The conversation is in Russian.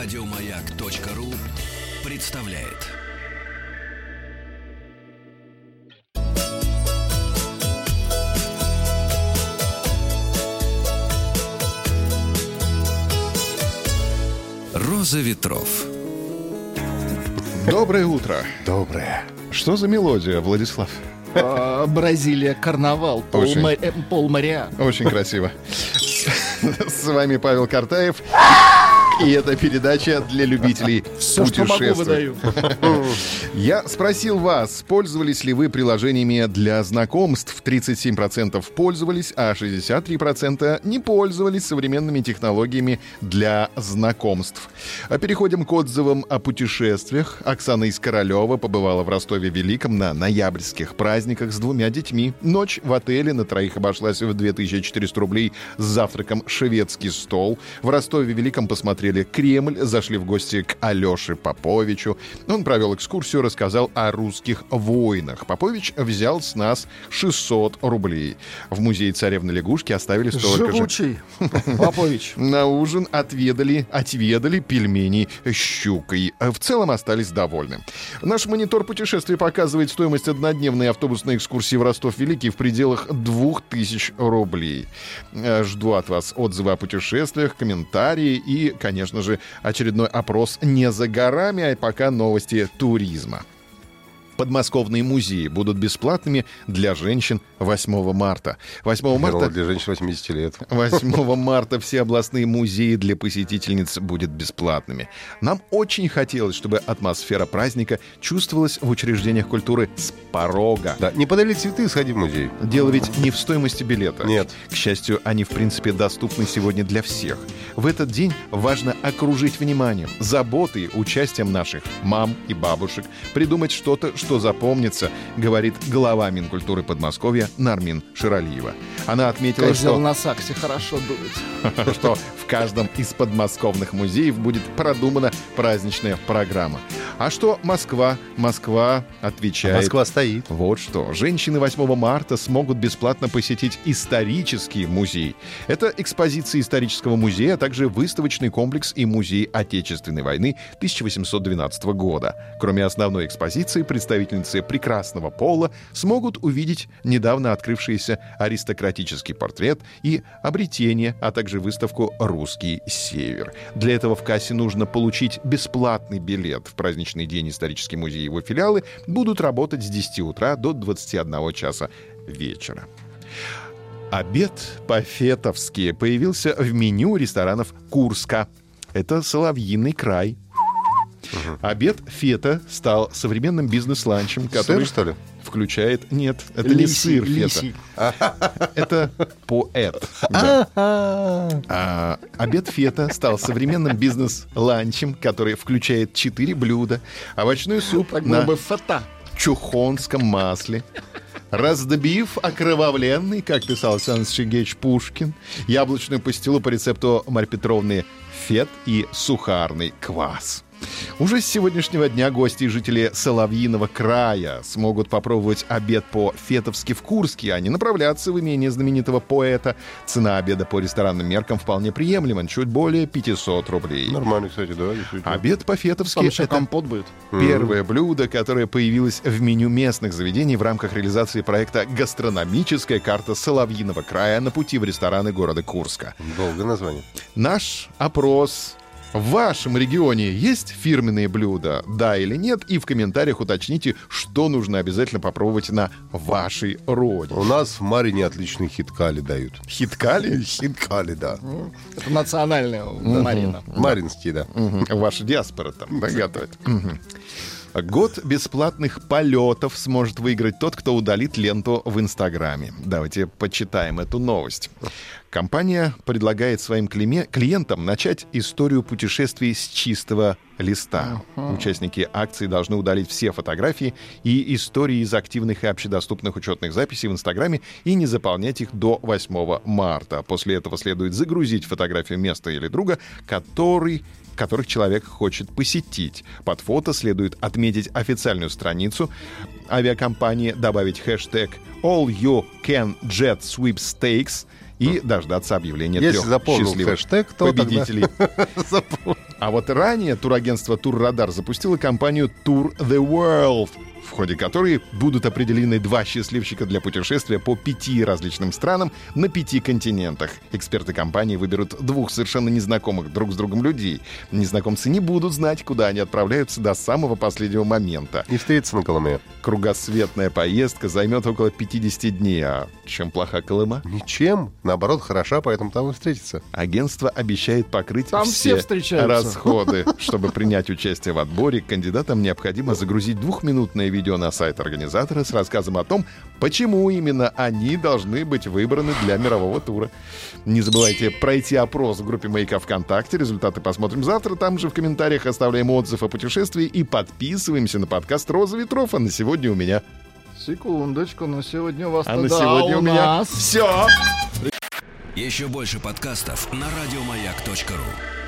Радиомаяк.ру представляет. Роза ветров. Доброе утро. Доброе. Что за мелодия, Владислав? А, Бразилия, карнавал, Пол, Очень. Ма- э, Пол. Очень красиво. С вами Павел Картаев. И это передача для любителей Все, путешествий. Я спросил вас, пользовались ли вы приложениями для знакомств. 37% пользовались, а 63% не пользовались современными технологиями для знакомств. А переходим к отзывам о путешествиях. Оксана из Королева побывала в Ростове-Великом на ноябрьских праздниках с двумя детьми. Ночь в отеле на троих обошлась в 2400 рублей с завтраком «Шведский стол». В Ростове-Великом посмотрели Кремль, зашли в гости к Алёше Поповичу. Он провел экскурсию, рассказал о русских войнах. Попович взял с нас 600 рублей. В музее царевны лягушки оставили столько же. Живучий. Попович. На ужин отведали, отведали пельмени щукой. В целом остались довольны. Наш монитор путешествий показывает стоимость однодневной автобусной экскурсии в Ростов-Великий в пределах 2000 рублей. Жду от вас отзывы о путешествиях, комментарии и, конечно же, очередной опрос не за горами, а пока новости туризма. Подмосковные музеи будут бесплатными для женщин 8 марта. 8 марта для женщин 80 лет. 8 марта все областные музеи для посетительниц будут бесплатными. Нам очень хотелось, чтобы атмосфера праздника чувствовалась в учреждениях культуры с порога. Да, не подарили цветы, сходи в музей. Дело ведь не в стоимости билета. Нет. К счастью, они, в принципе, доступны сегодня для всех. В этот день важно окружить вниманием, заботой, участием наших мам и бабушек, придумать что-то, что запомнится, говорит глава Минкультуры Подмосковья Нармин Ширалиева. Она отметила, Козел что на саксе хорошо дует. что в каждом из подмосковных музеев будет продумана праздничная программа. А что Москва? Москва отвечает... Москва стоит. Вот что. Женщины 8 марта смогут бесплатно посетить исторический музей. Это экспозиции исторического музея, а также выставочный комплекс и музей Отечественной войны 1812 года. Кроме основной экспозиции, представительницы прекрасного пола смогут увидеть недавно открывшийся аристократический портрет и обретение, а также выставку «Русский север». Для этого в кассе нужно получить бесплатный билет. В праздничный день исторический музей и его филиалы будут работать с 10 утра до 21 часа вечера. Обед по-фетовски появился в меню ресторанов Курска. Это Соловьиный край. Обед фета стал современным бизнес-ланчем, который Сыр, что ли? включает... Нет, это не сыр фета. лисий. Это поэт. Да. А, обед фета стал современным бизнес-ланчем, который включает четыре блюда. Овощной суп Так на фета. чухонском масле. Раздобив окровавленный, как писал Александр Сергеевич Пушкин, яблочную пастилу по рецепту Марьи Петровны фет и сухарный квас. Уже с сегодняшнего дня гости и жители Соловьиного края смогут попробовать обед по-фетовски в Курске, а не направляться в имение знаменитого поэта. Цена обеда по ресторанным меркам вполне приемлема, чуть более 500 рублей. Нормально, кстати, да, действительно. Обед по-фетовски это компот будет. Первое блюдо, которое появилось в меню местных заведений в рамках реализации проекта «Гастрономическая карта Соловьиного края» на пути в рестораны города Курска. Долгое название. Наш опрос. В вашем регионе есть фирменные блюда? Да или нет? И в комментариях уточните, что нужно обязательно попробовать на вашей родине. У нас в Марине отличные хиткали дают. Хиткали? Хиткали, да. Это национальная Марина. Маринские, да. Ваша диаспора там готовит. Год бесплатных полетов сможет выиграть тот, кто удалит ленту в Инстаграме. Давайте почитаем эту новость. Компания предлагает своим клиентам начать историю путешествий с чистого листа. Участники акции должны удалить все фотографии и истории из активных и общедоступных учетных записей в Инстаграме и не заполнять их до 8 марта. После этого следует загрузить фотографию места или друга, который которых человек хочет посетить. Под фото следует отметить официальную страницу авиакомпании, добавить хэштег All You Can Jet Sweepstakes и дождаться объявления Если трех счастливых хэштег, то тогда- победителей. Запомнил. А вот ранее турагентство Туррадар запустило компанию Tour the World, в ходе которой будут определены два счастливчика для путешествия по пяти различным странам на пяти континентах. Эксперты компании выберут двух совершенно незнакомых друг с другом людей. Незнакомцы не будут знать, куда они отправляются до самого последнего момента. И встретиться на Колыме. Кругосветная поездка займет около 50 дней. А чем плоха Колыма? Ничем. Наоборот, хороша, поэтому там и встретиться. Агентство обещает покрыть Там все все встречаются. Расходы. Чтобы принять участие в отборе, кандидатам необходимо загрузить двухминутное видео на сайт организатора с рассказом о том, почему именно они должны быть выбраны для мирового тура. Не забывайте пройти опрос в группе Маяка ВКонтакте. Результаты посмотрим завтра. Там же в комментариях оставляем отзыв о путешествии и подписываемся на подкаст «Роза ветров». А на сегодня у меня... Секундочку, но сегодня у вас А на сегодня у меня нас все. Еще больше подкастов на радиомаяк.ру.